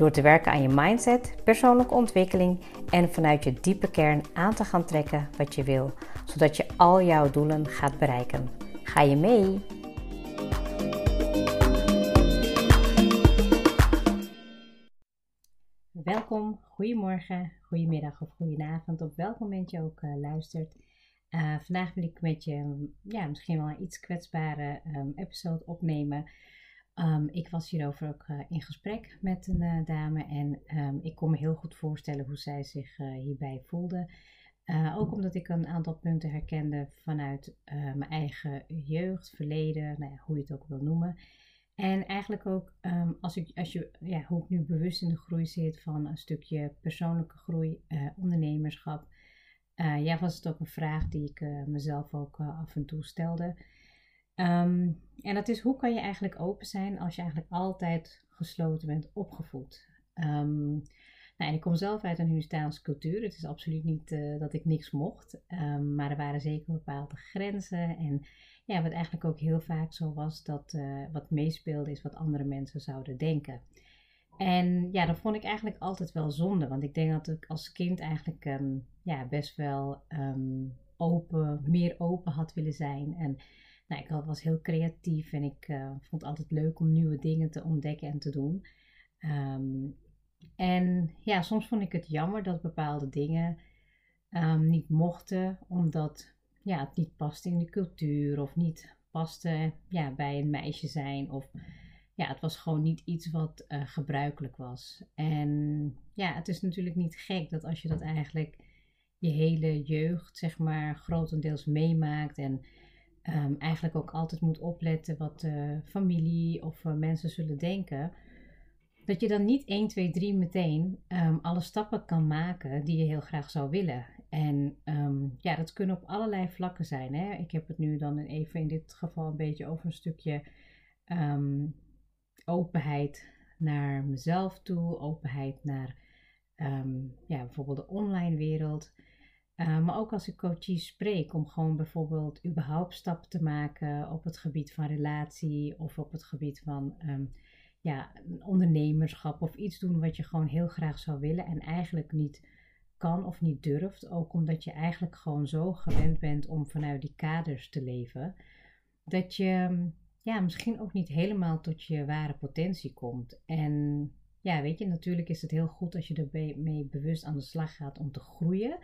Door te werken aan je mindset, persoonlijke ontwikkeling en vanuit je diepe kern aan te gaan trekken wat je wil, zodat je al jouw doelen gaat bereiken. Ga je mee? Welkom, goedemorgen, goedemiddag of goedenavond, op welk moment je ook uh, luistert. Uh, vandaag wil ik met je ja, misschien wel een iets kwetsbare um, episode opnemen. Um, ik was hierover ook uh, in gesprek met een uh, dame en um, ik kon me heel goed voorstellen hoe zij zich hierbij voelde. ook omdat ik een aantal punten herkende vanuit mijn eigen jeugd, verleden, nou ja, hoe je het ook wil noemen. En eigenlijk ook als, ik, als je, ja, hoe ik nu bewust in de groei zit van een stukje persoonlijke groei, ondernemerschap ja, was het ook een vraag die ik mezelf ook af en toe stelde. Um, en dat is hoe kan je eigenlijk open zijn als je eigenlijk altijd gesloten bent opgevoed? Um, nou, ik kom zelf uit een Hindustaanse cultuur. Het is absoluut niet dat ik niks mocht. Um, maar er waren zeker bepaalde grenzen. En ja, wat eigenlijk ook heel vaak zo was, dat wat meespeelde is wat andere mensen zouden denken. En ja, dat vond ik eigenlijk altijd wel zonde. Want ik denk dat ik als kind eigenlijk ja, best wel open, meer open had willen zijn. En nou, ik was heel creatief en ik uh, vond het altijd leuk om nieuwe dingen te ontdekken en te doen. Um, en ja, soms vond ik het jammer dat bepaalde dingen niet mochten, omdat ja, het niet paste in de cultuur of niet paste ja, bij een meisje zijn. Of ja, het was gewoon niet iets wat uh, gebruikelijk was. En ja, het is natuurlijk niet gek dat als je dat eigenlijk je hele jeugd, zeg maar, grotendeels meemaakt en um, eigenlijk ook altijd moet opletten wat familie of uh, mensen zullen denken, dat je dan niet 1, 2, 3 meteen um, alle stappen kan maken die je heel graag zou willen. En um, ja, dat kunnen op allerlei vlakken zijn. Hè? Ik heb het nu dan even in dit geval een beetje over een stukje openheid naar mezelf toe, openheid naar ja, bijvoorbeeld de online wereld. Uh, maar ook als ik coaches spreek, om gewoon bijvoorbeeld überhaupt stappen te maken op het gebied van relatie of op het gebied van um, ja, ondernemerschap of iets doen wat je gewoon heel graag zou willen en eigenlijk niet kan of niet durft. Ook omdat je eigenlijk gewoon zo gewend bent om vanuit die kaders te leven. Dat je ja, misschien ook niet helemaal tot je ware potentie komt. En ja, weet je, natuurlijk is het heel goed als je ermee bewust aan de slag gaat om te groeien.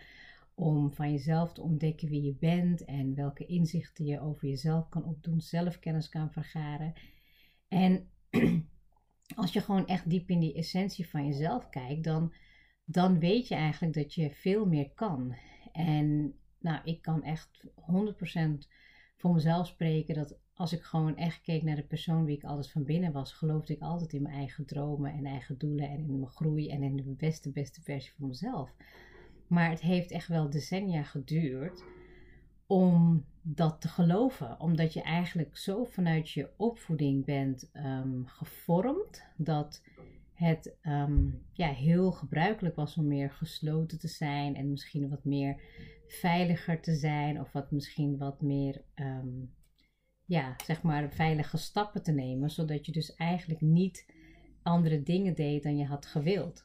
Om van jezelf te ontdekken wie je bent en welke inzichten je over jezelf kan opdoen, zelfkennis kan vergaren. En als je gewoon echt diep in die essentie van jezelf kijkt, dan, dan weet je eigenlijk dat je veel meer kan. En nou, ik kan echt 100% voor mezelf spreken dat als ik gewoon echt keek naar de persoon wie ik altijd van binnen was, geloofde ik altijd in mijn eigen dromen en eigen doelen en in mijn groei en in de beste, beste versie van mezelf. Maar het heeft echt wel decennia geduurd om dat te geloven. Omdat je eigenlijk zo vanuit je opvoeding bent um, gevormd dat het um, ja, heel gebruikelijk was om meer gesloten te zijn en misschien wat meer veiliger te zijn of wat misschien wat meer um, ja, zeg maar veilige stappen te nemen, zodat je dus eigenlijk niet andere dingen deed dan je had gewild.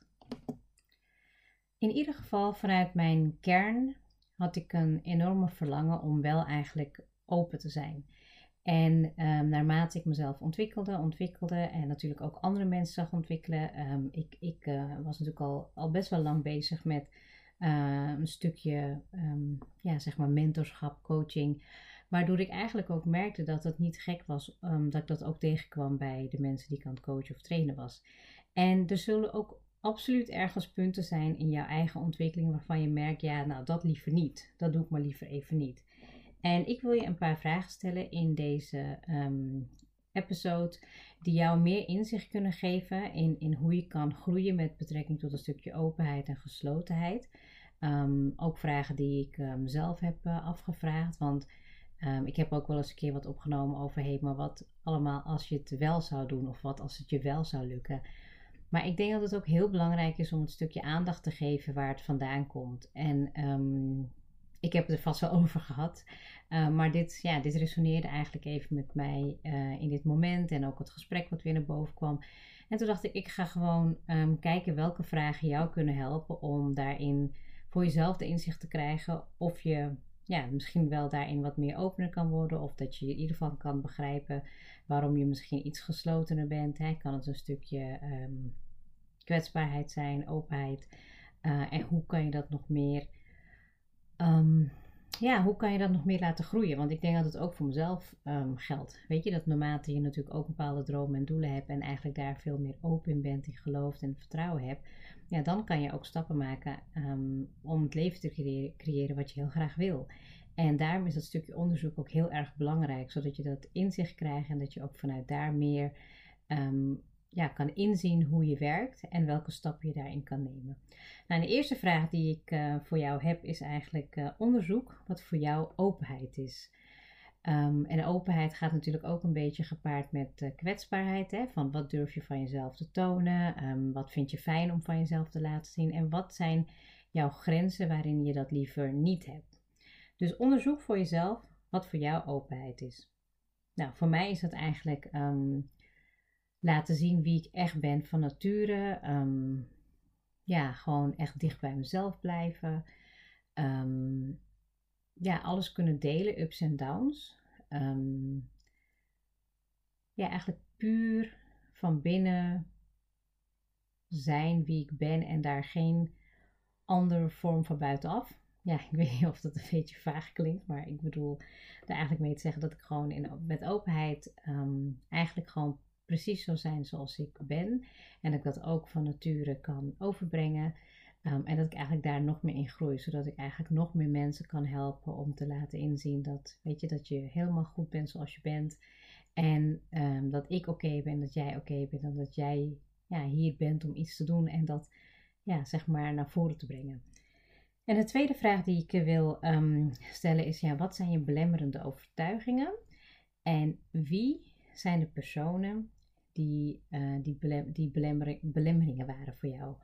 In ieder geval vanuit mijn kern had ik een enorme verlangen om wel eigenlijk open te zijn. En um, naarmate ik mezelf ontwikkelde, ontwikkelde en natuurlijk ook andere mensen zag ontwikkelen, um, ik, ik uh, was natuurlijk al, al best wel lang bezig met uh, een stukje um, ja, zeg maar mentorschap, coaching. Waardoor ik eigenlijk ook merkte dat het niet gek was, dat ik dat ook tegenkwam bij de mensen die ik aan het coachen of trainen was. En er zullen ook absoluut ergens punten zijn in jouw eigen ontwikkeling waarvan je merkt, ja, nou dat liever niet. Dat doe ik maar liever even niet. En ik wil je een paar vragen stellen in deze um, episode die jou meer inzicht kunnen geven in, in hoe je kan groeien met betrekking tot een stukje openheid en geslotenheid. Ehm, ook vragen die ik mezelf heb uh, afgevraagd. Want ik heb ook wel eens een keer wat opgenomen over: hey, maar wat allemaal als je het wel zou doen, of wat als het je wel zou lukken. Maar ik denk dat het ook heel belangrijk is om het stukje aandacht te geven waar het vandaan komt. En um, ik heb het er vast wel over gehad. Uh, maar dit, ja, dit resoneerde eigenlijk even met mij uh, in dit moment. En ook het gesprek wat weer naar boven kwam. En toen dacht ik, ik ga gewoon um, kijken welke vragen jou kunnen helpen om daarin voor jezelf de inzicht te krijgen. Of je ja, misschien wel daarin wat meer opener kan worden. Of dat je in ieder geval kan begrijpen waarom je misschien iets geslotener bent. Hè. Kan het een stukje um, kwetsbaarheid zijn, openheid. Uh, en hoe kan je dat nog meer um, ja, hoe kan je dat nog meer laten groeien? Want ik denk dat het ook voor mezelf um, geldt. Weet je, dat naarmate je natuurlijk ook bepaalde dromen en doelen hebt en eigenlijk daar veel meer open in bent, in gelooft en vertrouwen hebt, ja, dan kan je ook stappen maken um, om het leven te creëren, creëren wat je heel graag wil. En daarom is dat stukje onderzoek ook heel erg belangrijk, zodat je dat inzicht krijgt en dat je ook vanuit daar meer um, ja, kan inzien hoe je werkt en welke stappen je daarin kan nemen. Nou, de eerste vraag die ik uh, voor jou heb is eigenlijk uh, onderzoek wat voor jou openheid is. Um, en openheid gaat natuurlijk ook een beetje gepaard met uh, kwetsbaarheid. Hè? Van wat durf je van jezelf te tonen? Um, wat vind je fijn om van jezelf te laten zien? En wat zijn jouw grenzen waarin je dat liever niet hebt? Dus onderzoek voor jezelf wat voor jou openheid is. Nou, voor mij is dat eigenlijk um, laten zien wie ik echt ben van nature. Um, ja, gewoon echt dicht bij mezelf blijven. Um, ja, alles kunnen delen, ups en downs. Um, ja, eigenlijk puur van binnen zijn wie ik ben en daar geen andere vorm van buitenaf. Ja, ik weet niet of dat een beetje vaag klinkt, maar ik bedoel daar eigenlijk mee te zeggen dat ik gewoon in, met openheid eigenlijk gewoon precies zo zijn zoals ik ben. En dat ik dat ook van nature kan overbrengen. Um, en dat ik eigenlijk daar nog meer in groei, zodat ik eigenlijk nog meer mensen kan helpen om te laten inzien dat, weet je, dat je helemaal goed bent zoals je bent. En um, dat ik oké ben, dat jij oké bent en dat jij ja, hier bent om iets te doen en dat ja, zeg maar naar voren te brengen. En de tweede vraag die ik wil um, stellen is, ja, wat zijn je belemmerende overtuigingen? En wie zijn de personen die, uh, die, belem die belemmering, belemmeringen waren voor jou.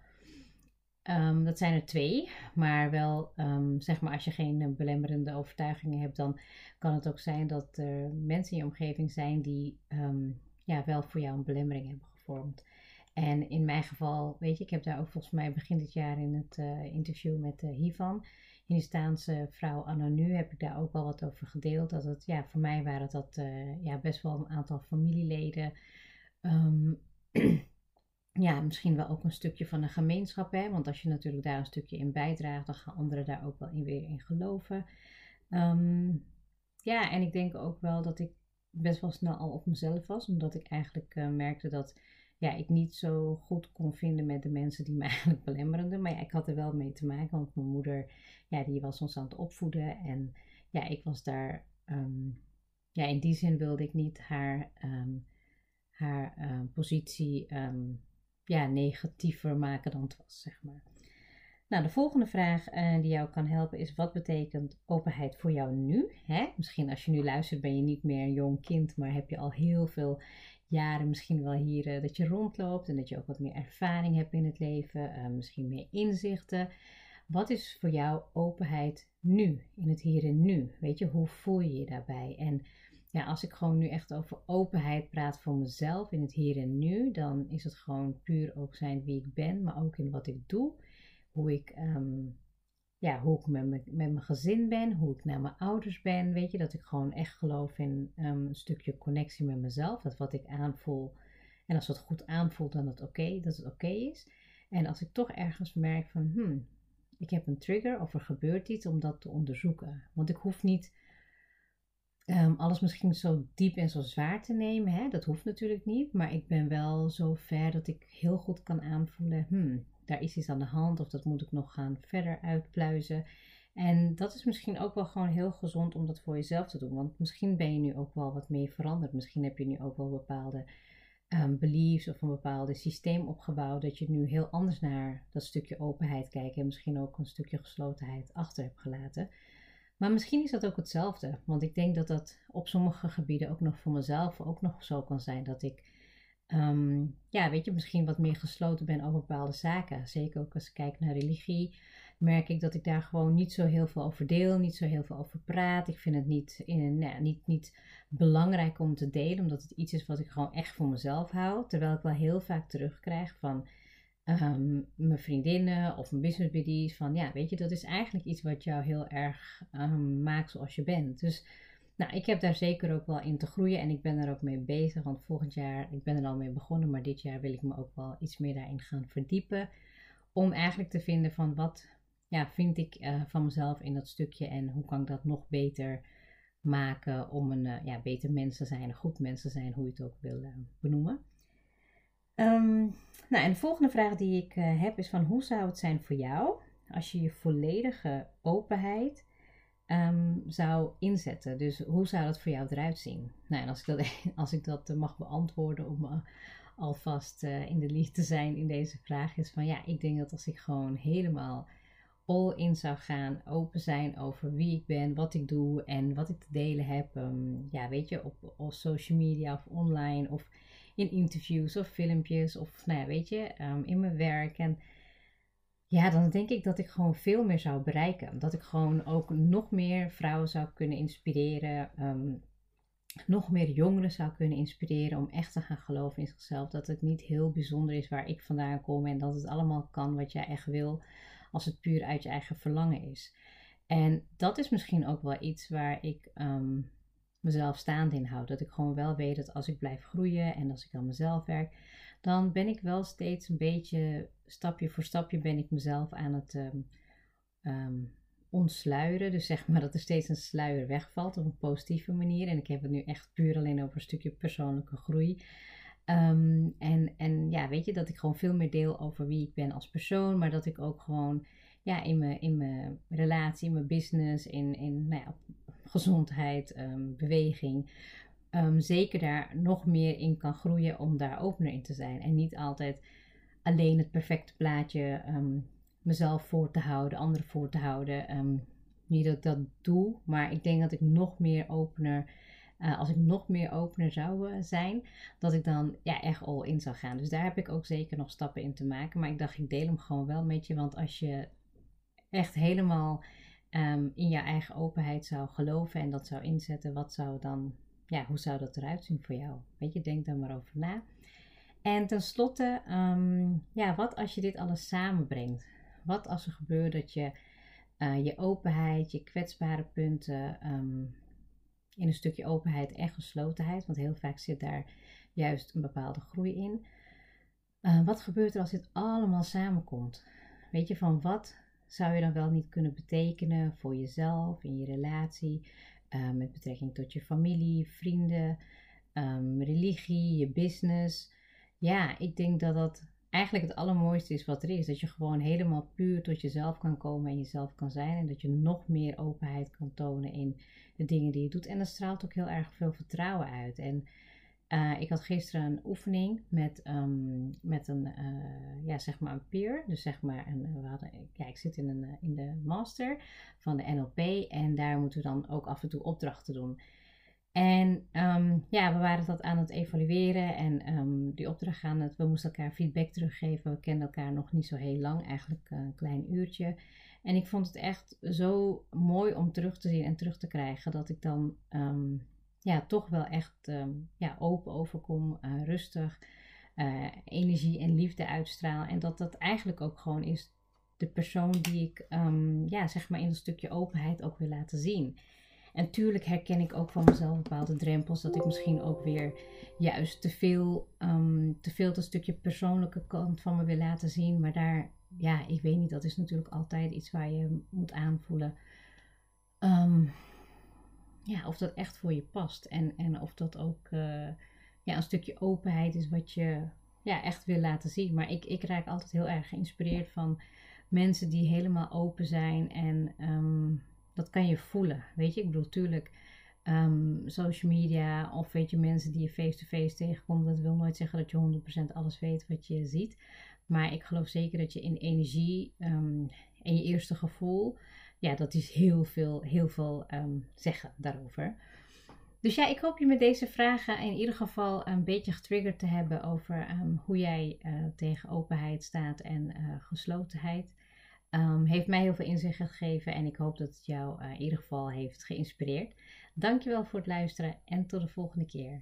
Um, dat zijn er twee, maar wel, um, zeg maar, als je geen belemmerende overtuigingen hebt, dan kan het ook zijn dat er mensen in je omgeving zijn die um, ja, wel voor jou een belemmering hebben gevormd. En in mijn geval, weet je, ik heb daar ook volgens mij begin dit jaar in het uh, interview met uh, Hivan, Hindustaanse vrouw Anna Nu, heb ik daar ook al wat over gedeeld. Dat het, ja, voor mij waren dat uh, ja, best wel een aantal familieleden Um, ja, misschien wel ook een stukje van de gemeenschap. Hè? Want als je natuurlijk daar een stukje in bijdraagt, dan gaan anderen daar ook wel in, weer in geloven. Um, ja, en ik denk ook wel dat ik best wel snel al op mezelf was. Omdat ik eigenlijk uh, merkte dat ja, ik niet zo goed kon vinden met de mensen die me eigenlijk belemmerden. Maar ja, ik had er wel mee te maken. Want mijn moeder, ja, die was ons aan het opvoeden. En ja, ik was daar... Um, ja, in die zin wilde ik niet haar... haar uh, positie um, ja, negatiever maken dan het was, zeg maar. Nou, de volgende vraag uh, die jou kan helpen is: wat betekent openheid voor jou nu? Hè? Misschien als je nu luistert, ben je niet meer een jong kind, maar heb je al heel veel jaren misschien wel hier uh, dat je rondloopt en dat je ook wat meer ervaring hebt in het leven, misschien meer inzichten. Wat is voor jou openheid nu, in het hier en nu? Weet je, hoe voel je je daarbij? En ja, als ik gewoon nu echt over openheid praat voor mezelf in het hier en nu, dan is het gewoon puur ook zijn wie ik ben, maar ook in wat ik doe. Hoe ik, um, ja, hoe ik met, me, met mijn gezin ben, hoe ik naar mijn ouders ben. Weet je, dat ik gewoon echt geloof in um, een stukje connectie met mezelf. Dat wat ik aanvoel. En als het goed aanvoelt, dan het oké, dat het oké is. En als ik toch ergens merk van, hmm, ik heb een trigger of er gebeurt iets om dat te onderzoeken. Want ik hoef niet um, alles misschien zo diep en zo zwaar te nemen. Hè? Dat hoeft natuurlijk niet. Maar ik ben wel zo ver dat ik heel goed kan aanvoelen. Hmm, daar is iets aan de hand. Of dat moet ik nog gaan verder uitpluizen. En dat is misschien ook wel gewoon heel gezond om dat voor jezelf te doen. Want misschien ben je nu ook wel wat meer veranderd. Misschien heb je nu ook wel bepaalde um, beliefs of een bepaalde systeem opgebouwd. Dat je nu heel anders naar dat stukje openheid kijkt. En misschien ook een stukje geslotenheid achter hebt gelaten. Maar misschien is dat ook hetzelfde. Want ik denk dat dat op sommige gebieden ook nog voor mezelf ook nog zo kan zijn. Dat ik, ehm, ja, weet je, misschien wat meer gesloten ben over bepaalde zaken. Zeker ook als ik kijk naar religie merk ik dat ik daar gewoon niet zo heel veel over deel, niet zo heel veel over praat. Ik vind het niet, in, nou, niet, niet belangrijk om te delen, omdat het iets is wat ik gewoon echt voor mezelf hou. Terwijl ik wel heel vaak terugkrijg van ehm, mijn vriendinnen of mijn business buddies van ja, weet je, dat is eigenlijk iets wat jou heel erg um, maakt zoals je bent. Dus nou, ik heb daar zeker ook wel in te groeien en ik ben er ook mee bezig. Want volgend jaar, ik ben er al mee begonnen, maar dit jaar wil ik me ook wel iets meer daarin gaan verdiepen. Om eigenlijk te vinden van wat, ja, vind ik uh, van mezelf in dat stukje en hoe kan ik dat nog beter maken om een uh, ja, beter mens te zijn, een goed mens te zijn, hoe je het ook wil uh, benoemen. Um, nou, en de volgende vraag die ik heb is van hoe zou het zijn voor jou als je je volledige openheid um, zou inzetten? Dus hoe zou dat voor jou eruit zien? Nou, en als ik dat, als ik dat mag beantwoorden om alvast in de liefde te zijn in deze vraag is van ja, ik denk dat als ik gewoon helemaal all in zou gaan, open zijn over wie ik ben, wat ik doe en wat ik te delen heb. Um, ja, weet je, op, op, social media of online of in interviews of filmpjes of, nou ja, weet je, um, in mijn werk. En ja, dan denk ik dat ik gewoon veel meer zou bereiken. Dat ik gewoon ook nog meer vrouwen zou kunnen inspireren. Um, nog meer jongeren zou kunnen inspireren om echt te gaan geloven in zichzelf. Dat het niet heel bijzonder is waar ik vandaan kom en dat het allemaal kan wat jij echt wil als het puur uit je eigen verlangen is. En dat is misschien ook wel iets waar ik um, mezelf staand in houd. Dat ik gewoon wel weet dat als ik blijf groeien en als ik aan mezelf werk, dan ben ik wel steeds een beetje, stapje voor stapje, ben ik mezelf aan het um, ontsluieren. Dus zeg maar dat er steeds een sluier wegvalt op een positieve manier. En ik heb het nu echt puur alleen over een stukje persoonlijke groei. Um, en, en ja, weet je, dat ik gewoon veel meer deel over wie ik ben als persoon, maar dat ik ook gewoon ja, in, mijn, in mijn relatie, in mijn business, in, in nou ja, gezondheid, um, beweging, um, zeker daar nog meer in kan groeien om daar opener in te zijn. En niet altijd alleen het perfecte plaatje mezelf voor te houden, anderen voor te houden. niet dat ik dat doe, maar ik denk dat ik nog meer opener uh, als ik nog meer opener zou uh, zijn, dat ik dan ja, echt all in zou gaan. Dus daar heb ik ook zeker nog stappen in te maken. Maar ik dacht, ik deel hem gewoon wel met je. Want als je echt helemaal um, in je eigen openheid zou geloven en dat zou inzetten, wat zou dan, ja, hoe zou dat eruit zien voor jou? Weet je, denk daar maar over na. En tenslotte, um, ja, wat als je dit alles samenbrengt? Wat als er gebeurt dat je uh, je openheid, je kwetsbare punten, um, in een stukje openheid en geslotenheid, want heel vaak zit daar juist een bepaalde groei in. Uh, wat gebeurt er als dit allemaal samenkomt? Weet je, van wat zou je dan wel niet kunnen betekenen voor jezelf, in je relatie, uh, met betrekking tot je familie, vrienden, um, religie, je business. Ja, ik denk dat dat eigenlijk het allermooiste is wat er is. Dat je gewoon helemaal puur tot jezelf kan komen en jezelf kan zijn. En dat je nog meer openheid kan tonen in de dingen die je doet. En dat straalt ook heel erg veel vertrouwen uit. En uh, ik had gisteren een oefening met, um, met een, uh, ja, zeg maar een peer. Dus zeg maar, een, we hadden, ja, ik zit in, een, in de master van de NLP. En daar moeten we dan ook af en toe opdrachten doen. En um, ja, we waren dat aan het evalueren en um, die opdracht aan we moesten elkaar feedback teruggeven. We kenden elkaar nog niet zo heel lang, eigenlijk een klein uurtje. En ik vond het echt zo mooi om terug te zien en terug te krijgen dat ik dan ja, toch wel echt ja, open overkom, uh, rustig, uh, energie en liefde uitstraal. En dat dat eigenlijk ook gewoon is de persoon die ik ja, zeg maar in een stukje openheid ook wil laten zien. En tuurlijk herken ik ook van mezelf bepaalde drempels. Dat ik misschien ook weer juist te veel, um, te veel dat stukje persoonlijke kant van me wil laten zien. Maar daar, ja, ik weet niet. Dat is natuurlijk altijd iets waar je moet aanvoelen. Ja, of dat echt voor je past. En, en of dat ook uh, ja, een stukje openheid is wat je ja, echt wil laten zien. Maar ik, ik raak altijd heel erg geïnspireerd van mensen die helemaal open zijn en ehm, dat kan je voelen. Weet je, ik bedoel, natuurlijk ehm, social media of weet je, mensen die je face-to-face tegenkomt, dat wil nooit zeggen dat je 100% alles weet wat je ziet. Maar ik geloof zeker dat je in energie um, en je eerste gevoel, ja, dat is heel veel, heel veel zeggen daarover. Dus ja, ik hoop je met deze vragen in ieder geval een beetje getriggerd te hebben over hoe jij uh, tegen openheid staat en uh, geslotenheid. Um, heeft mij heel veel inzicht gegeven en ik hoop dat het jou uh, in ieder geval heeft geïnspireerd. Dankjewel voor het luisteren en tot de volgende keer.